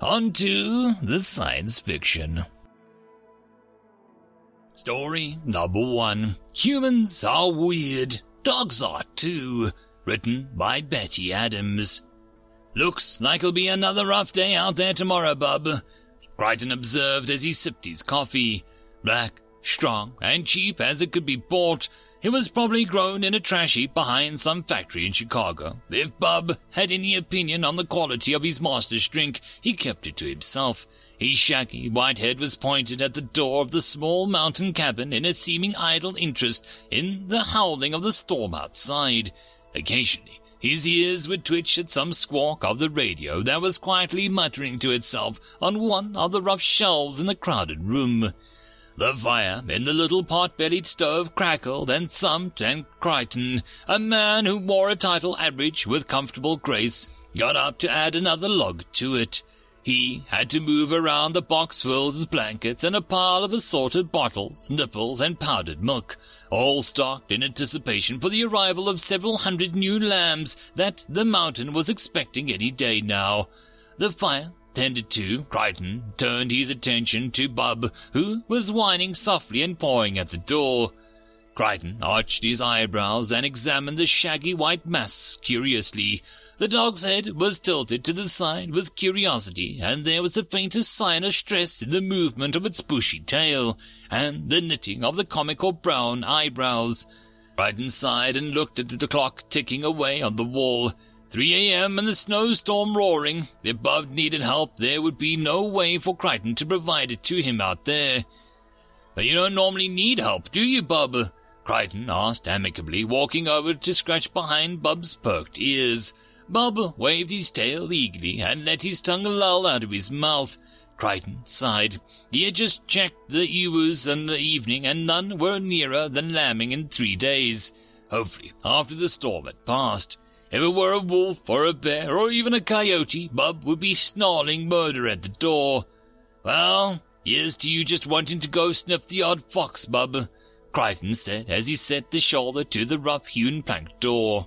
On to the science fiction. Story number one. Humans are weird. Dogs are too. Written by Betty Adams. Looks like it'll be another rough day out there tomorrow, bub. Crichton observed as he sipped his coffee. Black, strong, and cheap as it could be bought, he was probably grown in a trash heap behind some factory in Chicago. If Bub had any opinion on the quality of his master's drink, he kept it to himself. His shaggy white head was pointed at the door of the small mountain cabin in a seeming idle interest in the howling of the storm outside. Occasionally, his ears would twitch at some squawk of the radio that was quietly muttering to itself on one of the rough shelves in the crowded room. The fire in the little pot-bellied stove crackled and thumped and Crichton, a man who wore a title average with comfortable grace, got up to add another log to it. He had to move around the box filled with blankets and a pile of assorted bottles, nipples, and powdered milk, all stocked in anticipation for the arrival of several hundred new lambs that the mountain was expecting any day now. The fire Tended to, Crichton turned his attention to Bub, who was whining softly and pawing at the door. Crichton arched his eyebrows and examined the shaggy white mass curiously. The dog's head was tilted to the side with curiosity, and there was the faintest sign of stress in the movement of its bushy tail, and the knitting of the comical brown eyebrows. Crichton sighed and looked at the clock ticking away on the wall. 3 a.m. and the snowstorm roaring. If Bub needed help, there would be no way for Crichton to provide it to him out there. But you don't normally need help, do you, Bub? Crichton asked amicably, walking over to scratch behind Bub's perked ears. Bub waved his tail eagerly and let his tongue loll out of his mouth. Crichton sighed. He had just checked the ewes in the evening, and none were nearer than lambing in three days. Hopefully, after the storm had passed, if it were a wolf or a bear or even a coyote, Bub would be snarling murder at the door. Well, here's to you just wanting to go sniff the odd fox, Bub, Crichton said as he set the shoulder to the rough-hewn plank door.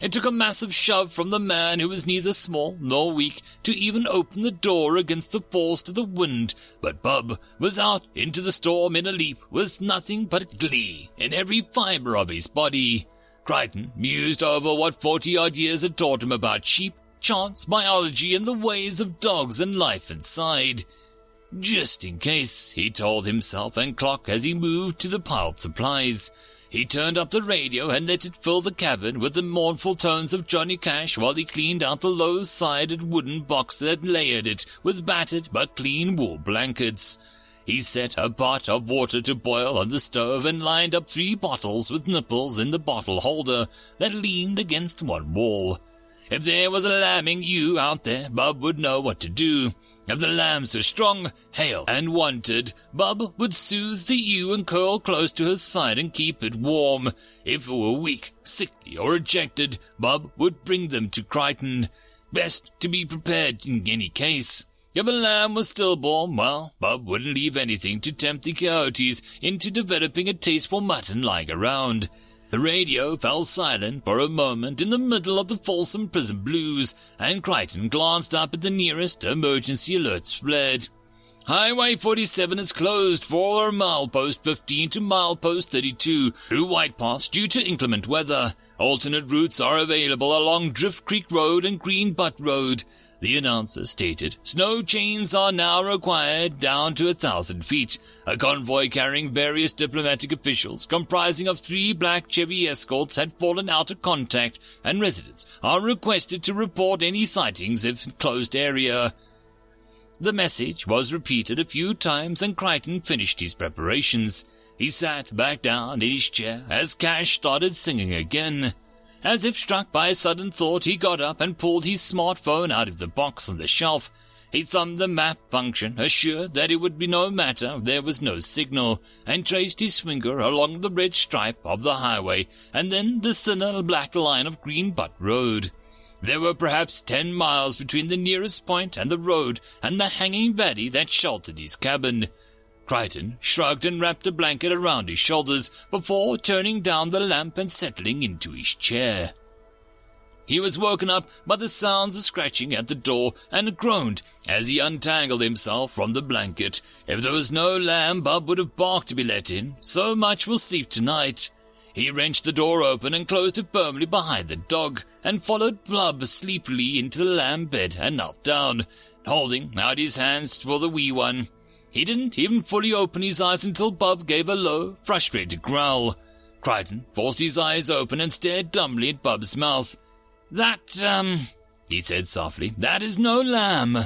It took a massive shove from the man who was neither small nor weak to even open the door against the force of the wind, but Bub was out into the storm in a leap with nothing but glee in every fibre of his body. Crichton mused over what forty odd years had taught him about sheep, chance, biology, and the ways of dogs and life inside. Just in case, he told himself and Clock as he moved to the piled supplies. He turned up the radio and let it fill the cabin with the mournful tones of Johnny Cash while he cleaned out the low-sided wooden box that layered it with battered but clean wool blankets. He set a pot of water to boil on the stove and lined up three bottles with nipples in the bottle holder that leaned against one wall. If there was a lambing ewe out there, Bub would know what to do. If the lambs were strong, hale, and wanted, Bub would soothe the ewe and curl close to her side and keep it warm. If it were weak, sickly, or rejected, Bub would bring them to Crichton. Best to be prepared in any case. If a lamb was stillborn, well, Bub wouldn't leave anything to tempt the coyotes into developing a taste for mutton lying around. The radio fell silent for a moment in the middle of the Folsom Prison Blues, and Crichton glanced up at the nearest emergency alert spread. Highway 47 is closed for milepost 15 to milepost 32 through White Pass due to inclement weather. Alternate routes are available along Drift Creek Road and Green Butte Road. The announcer stated, snow chains are now required down to a thousand feet. A convoy carrying various diplomatic officials, comprising of three black Chevy escorts, had fallen out of contact, and residents are requested to report any sightings if closed area. The message was repeated a few times and Crichton finished his preparations. He sat back down in his chair as Cash started singing again. As if struck by a sudden thought, he got up and pulled his smartphone out of the box on the shelf. He thumbed the map function, assured that it would be no matter if there was no signal, and traced his finger along the red stripe of the highway, and then the thinner black line of Green Butte Road. There were perhaps ten miles between the nearest point and the road, and the hanging valley that sheltered his cabin. Crichton shrugged and wrapped a blanket around his shoulders before turning down the lamp and settling into his chair. He was woken up by the sounds of scratching at the door and groaned as he untangled himself from the blanket. If there was no lamb, Bub would have barked to be let in. So much will sleep tonight. He wrenched the door open and closed it firmly behind the dog, and followed Bub sleepily into the lamb bed and knelt down, holding out his hands for the wee one. He didn't even fully open his eyes until Bub gave a low, frustrated growl. Crichton forced his eyes open and stared dumbly at Bub's mouth. That, um, he said softly, that is no lamb.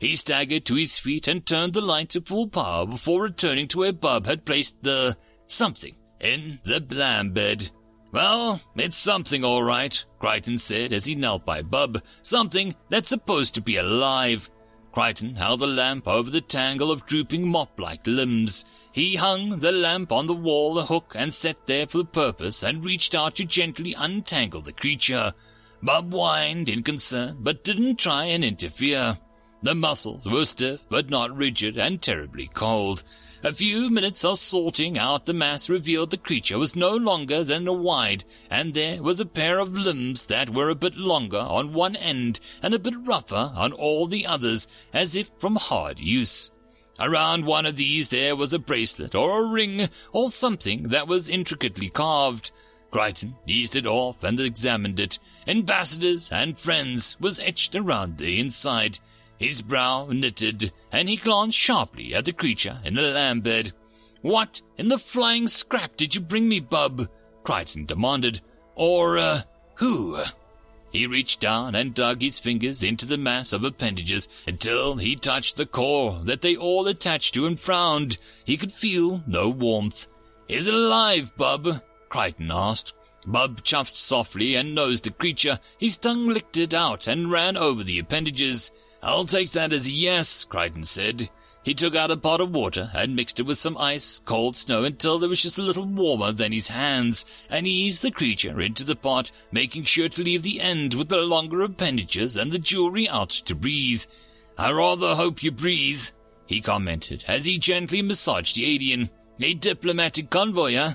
He staggered to his feet and turned the light to full power before returning to where Bub had placed the something in the lamb bed. Well, it's something all right, Crichton said as he knelt by Bub. Something that's supposed to be alive. Crichton held the lamp over the tangle of drooping mop-like limbs. He hung the lamp on the wall a hook and set there for the purpose and reached out to gently untangle the creature. Bub whined in concern, but didn't try and interfere. The muscles were stiff, but not rigid, and terribly cold. A few minutes of sorting out the mass revealed the creature was no longer than a wide, and there was a pair of limbs that were a bit longer on one end and a bit rougher on all the others, as if from hard use. Around one of these there was a bracelet or a ring or something that was intricately carved. Crichton eased it off and examined it. Ambassadors and friends was etched around the inside. His brow knitted, and he glanced sharply at the creature in the lamb bed. What in the flying scrap did you bring me, bub? Crichton demanded. Or, uh, who? He reached down and dug his fingers into the mass of appendages until he touched the core that they all attached to and frowned. He could feel no warmth. Is it alive, bub? Crichton asked. Bub chuffed softly and nosed the creature. His tongue licked it out and ran over the appendages. I'll take that as a yes, Crichton said. He took out a pot of water and mixed it with some ice, cold snow until it was just a little warmer than his hands, and he eased the creature into the pot, making sure to leave the end with the longer appendages and the jewelry out to breathe. I rather hope you breathe, he commented as he gently massaged the alien. A diplomatic convoy, huh?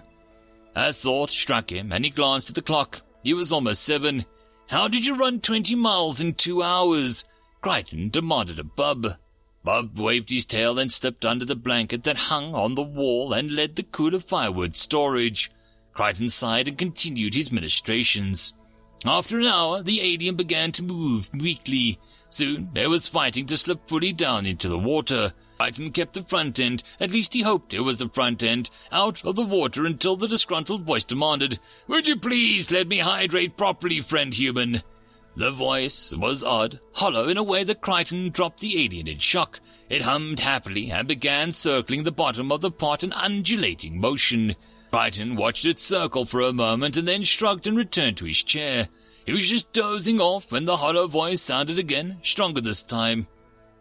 A thought struck him, and he glanced at the clock. It was almost seven. How did you run twenty miles in two hours? Crichton demanded of Bub. Bub waved his tail and stepped under the blanket that hung on the wall and led the cooler firewood storage. Crichton sighed and continued his ministrations. After an hour, the alien began to move weakly. Soon, there was fighting to slip fully down into the water. Crichton kept the front end, at least he hoped it was the front end, out of the water until the disgruntled voice demanded, Would you please let me hydrate properly, friend human? The voice was odd, hollow in a way that Crichton dropped the alien in shock. It hummed happily and began circling the bottom of the pot in undulating motion. Crichton watched it circle for a moment and then shrugged and returned to his chair. He was just dozing off when the hollow voice sounded again, stronger this time.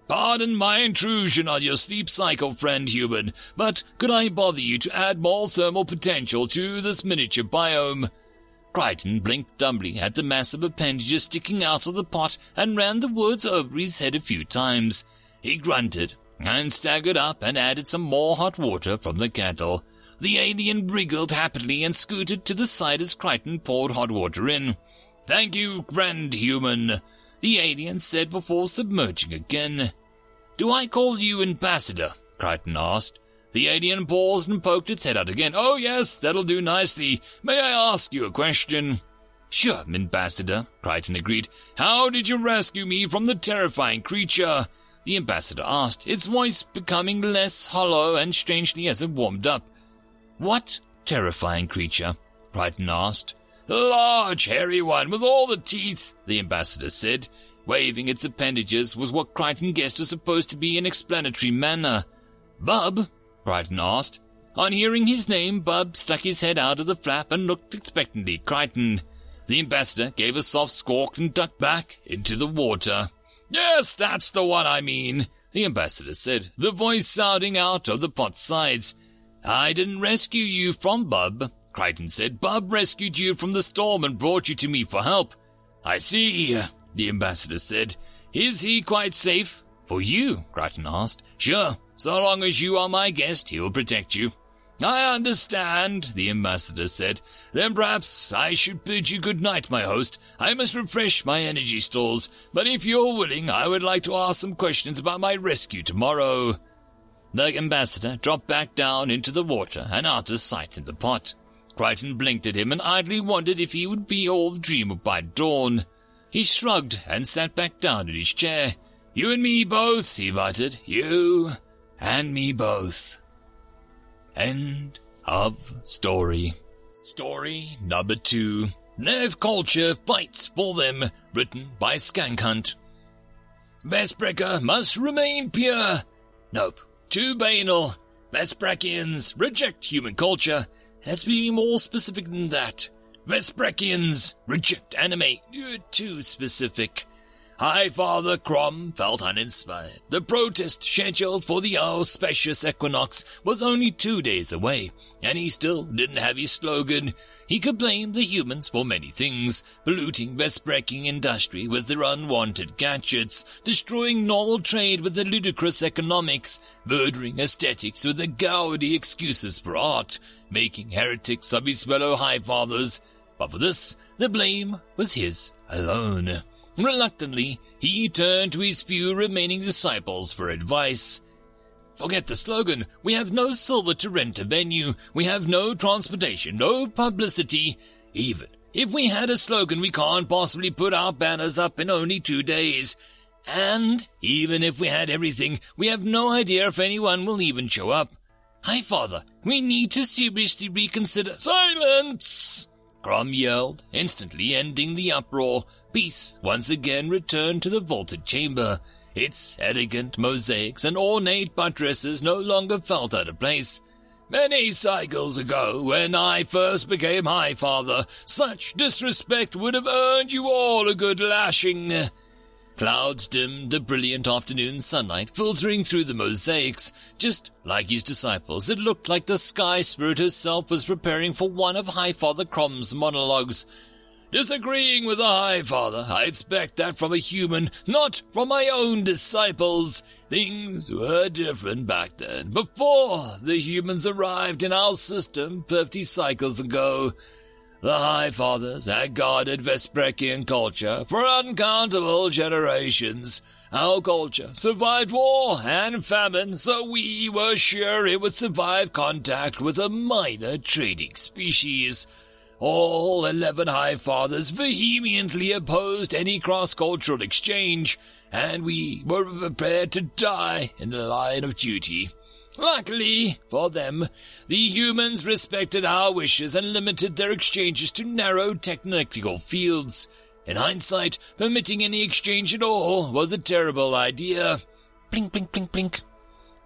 Pardon my intrusion on your sleep cycle, friend human, but could I bother you to add more thermal potential to this miniature biome? Crichton blinked dumbly at the mass of appendages sticking out of the pot and ran the words over his head a few times. He grunted and staggered up and added some more hot water from the kettle. The alien wriggled happily and scooted to the side as Crichton poured hot water in. Thank you, grand human, the alien said before submerging again. Do I call you Ambassador? Crichton asked. The alien paused and poked its head out again. Oh, yes, that'll do nicely. May I ask you a question? Sure, Ambassador, Crichton agreed. How did you rescue me from the terrifying creature? The ambassador asked, its voice becoming less hollow and strangely as it warmed up. What terrifying creature? Crichton asked. The large, hairy one with all the teeth, the ambassador said waving its appendages with what Crichton guessed was supposed to be an explanatory manner. Bub? Crichton asked. On hearing his name, Bub stuck his head out of the flap and looked expectantly Crichton. The ambassador gave a soft squawk and ducked back into the water. Yes, that's the one I mean, the ambassador said, the voice sounding out of the pot's sides. I didn't rescue you from Bub, Crichton said. Bub rescued you from the storm and brought you to me for help. I see, the ambassador said. Is he quite safe? For you, Crichton asked. Sure, so long as you are my guest, he'll protect you. I understand, the ambassador said. Then perhaps I should bid you good night, my host. I must refresh my energy stores, but if you're willing, I would like to ask some questions about my rescue tomorrow. The ambassador dropped back down into the water and out of sight in the pot. Crichton blinked at him and idly wondered if he would be all the dream by dawn. He shrugged and sat back down in his chair. You and me both, he muttered. You and me both. End of story. Story number two. Nerve Culture Fights for Them, written by Skank Hunt. Vesprekia must remain pure. Nope, too banal. Vesprekians reject human culture. Has to be more specific than that. Vesprekians reject anime. You're too specific. High Father Crom felt uninspired. The protest scheduled for the auspicious equinox was only two days away, and he still didn't have his slogan. He could blame the humans for many things, polluting Vesprekian industry with their unwanted gadgets, destroying normal trade with their ludicrous economics, murdering aesthetics with their gaudy excuses for art, making heretics of his fellow High Fathers. But for this, the blame was his alone. Reluctantly, he turned to his few remaining disciples for advice. Forget the slogan. We have no silver to rent a venue. We have no transportation, no publicity. Even if we had a slogan, we can't possibly put our banners up in only two days. And even if we had everything, we have no idea if anyone will even show up. High, Father, we need to seriously reconsider. Silence! Crom yelled, instantly ending the uproar. Peace once again returned to the vaulted chamber. Its elegant mosaics and ornate buttresses no longer felt out of place. Many cycles ago, when I first became High Father, such disrespect would have earned you all a good lashing. Clouds dimmed the brilliant afternoon sunlight filtering through the mosaics. Just like his disciples, it looked like the Sky Spirit herself was preparing for one of High Father Crom's monologues. Disagreeing with the High Father, I expect that from a human, not from my own disciples. Things were different back then, before the humans arrived in our system fifty cycles ago. The High Fathers had guarded Vesprekian culture for uncountable generations. Our culture survived war and famine, so we were sure it would survive contact with a minor trading species. All eleven High Fathers vehemently opposed any cross-cultural exchange, and we were prepared to die in the line of duty. Luckily for them, the humans respected our wishes and limited their exchanges to narrow technical fields. In hindsight, permitting any exchange at all was a terrible idea. Blink, blink, blink, blink.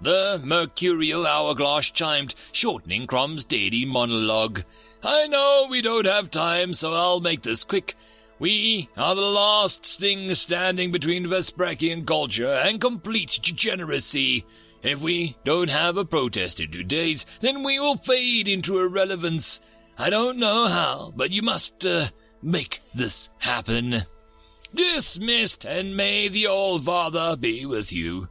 The mercurial hourglass chimed, shortening Crom's daily monologue. I know we don't have time, so I'll make this quick. We are the last thing standing between Vesprekian culture and complete degeneracy. If we don't have a protest in two days, then we will fade into irrelevance. I don't know how, but you must, uh, make this happen. Dismissed, and may the All Father be with you.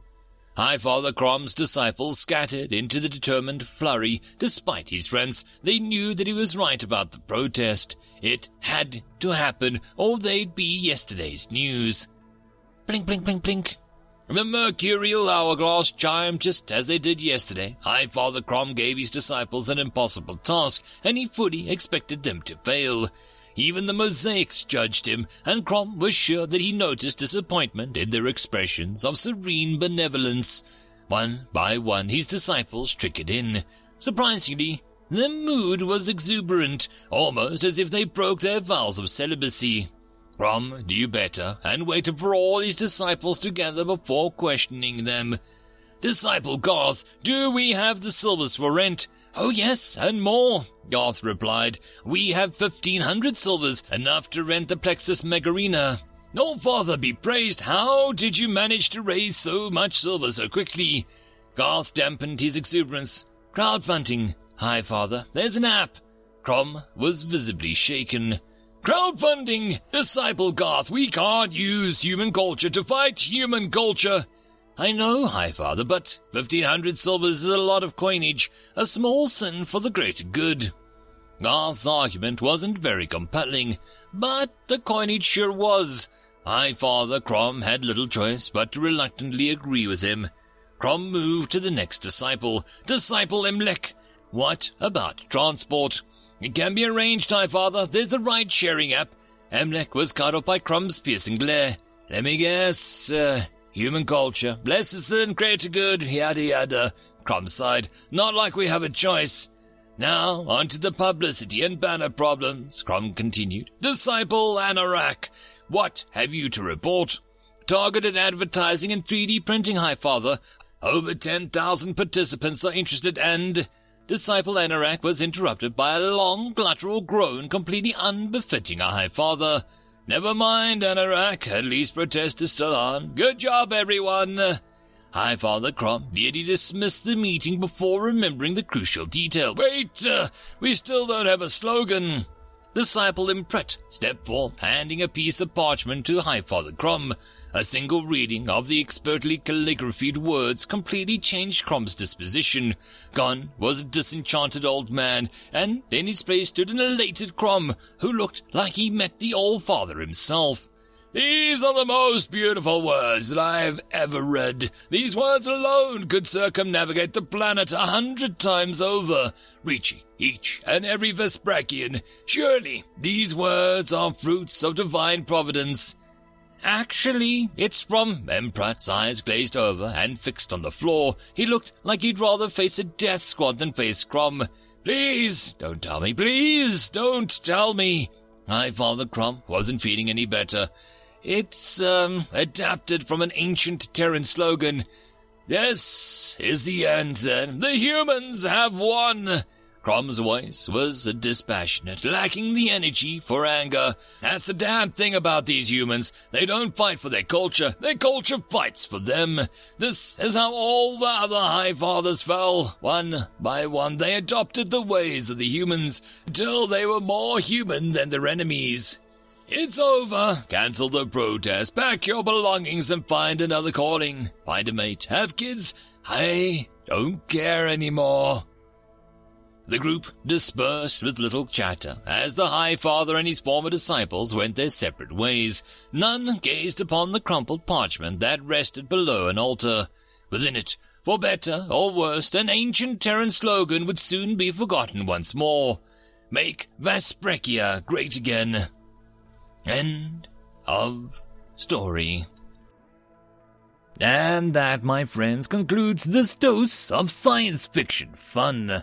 High Father Crom's disciples scattered into the determined flurry. Despite his friends, they knew that he was right about the protest. It had to happen, or they'd be yesterday's news. Blink, blink, blink, blink. The mercurial hourglass chimed just as they did yesterday. High Father Crom gave his disciples an impossible task, and he fully expected them to fail. Even the mosaics judged him, and Crom was sure that he noticed disappointment in their expressions of serene benevolence. One by one, his disciples trickled in. Surprisingly, their mood was exuberant, almost as if they broke their vows of celibacy. Crom knew better, and waited for all his disciples together before questioning them. Disciple Garth, do we have the silvers for rent? Oh yes, and more, Garth replied. We have fifteen hundred silvers, enough to rent the Plexus Megarena. Oh, Father, be praised, how did you manage to raise so much silver so quickly? Garth dampened his exuberance. Crowdfunding. High, Father, there's an app. Crom was visibly shaken. Crowdfunding! Disciple Garth, we can't use human culture to fight human culture. I know, High Father, but 1500 silvers is a lot of coinage, a small sin for the greater good. Garth's argument wasn't very compelling, but the coinage sure was. High Father Crom had little choice but to reluctantly agree with him. Crom moved to the next disciple, Disciple Emlek. What about transport? It can be arranged, High Father. There's a ride-sharing app. Emlek was caught up by Crom's piercing glare. Let me guess, uh, human culture. Bless us and greater good, yada yada. Crom sighed. Not like we have a choice. Now, on to the publicity and banner problems, Crom continued. Disciple Anorak, what have you to report? Targeted advertising and 3D printing, High Father. Over 10,000 participants are interested and... Disciple Anorak was interrupted by a long, guttural groan completely unbefitting a High Father. Never mind, Anorak, at least protest is still on. Good job, everyone. High Father Crom nearly dismissed the meeting before remembering the crucial detail. Wait, uh, we still don't have a slogan. Disciple Impret stepped forth, handing a piece of parchment to High Father Crom. A single reading of the expertly calligraphied words completely changed Crom's disposition. Gone was a disenchanted old man, and in his place stood an elated Crom, who looked like he met the Old Father himself. These are the most beautiful words that I have ever read. These words alone could circumnavigate the planet a hundred times over, reaching each and every Vesprekian. Surely these words are fruits of divine providence. Actually, it's from Emprat's eyes glazed over and fixed on the floor. He looked like he'd rather face a death squad than face Crom. Please, don't tell me, please, don't tell me. My Father Crom wasn't feeling any better. It's, um, adapted from an ancient Terran slogan. This is the end then. The humans have won. Crom's voice was dispassionate, lacking the energy for anger. That's the damn thing about these humans. They don't fight for their culture. Their culture fights for them. This is how all the other High Fathers fell. One by one, they adopted the ways of the humans until they were more human than their enemies. It's over. Cancel the protest. Pack your belongings and find another calling. Find a mate. Have kids. I don't care anymore. The group dispersed with little chatter as the High Father and his former disciples went their separate ways. None gazed upon the crumpled parchment that rested below an altar. Within it, for better or worse, an ancient Terran slogan would soon be forgotten once more. Make Vesprekia great again. End of story. And that, my friends, concludes this dose of science fiction fun.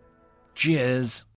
Cheers.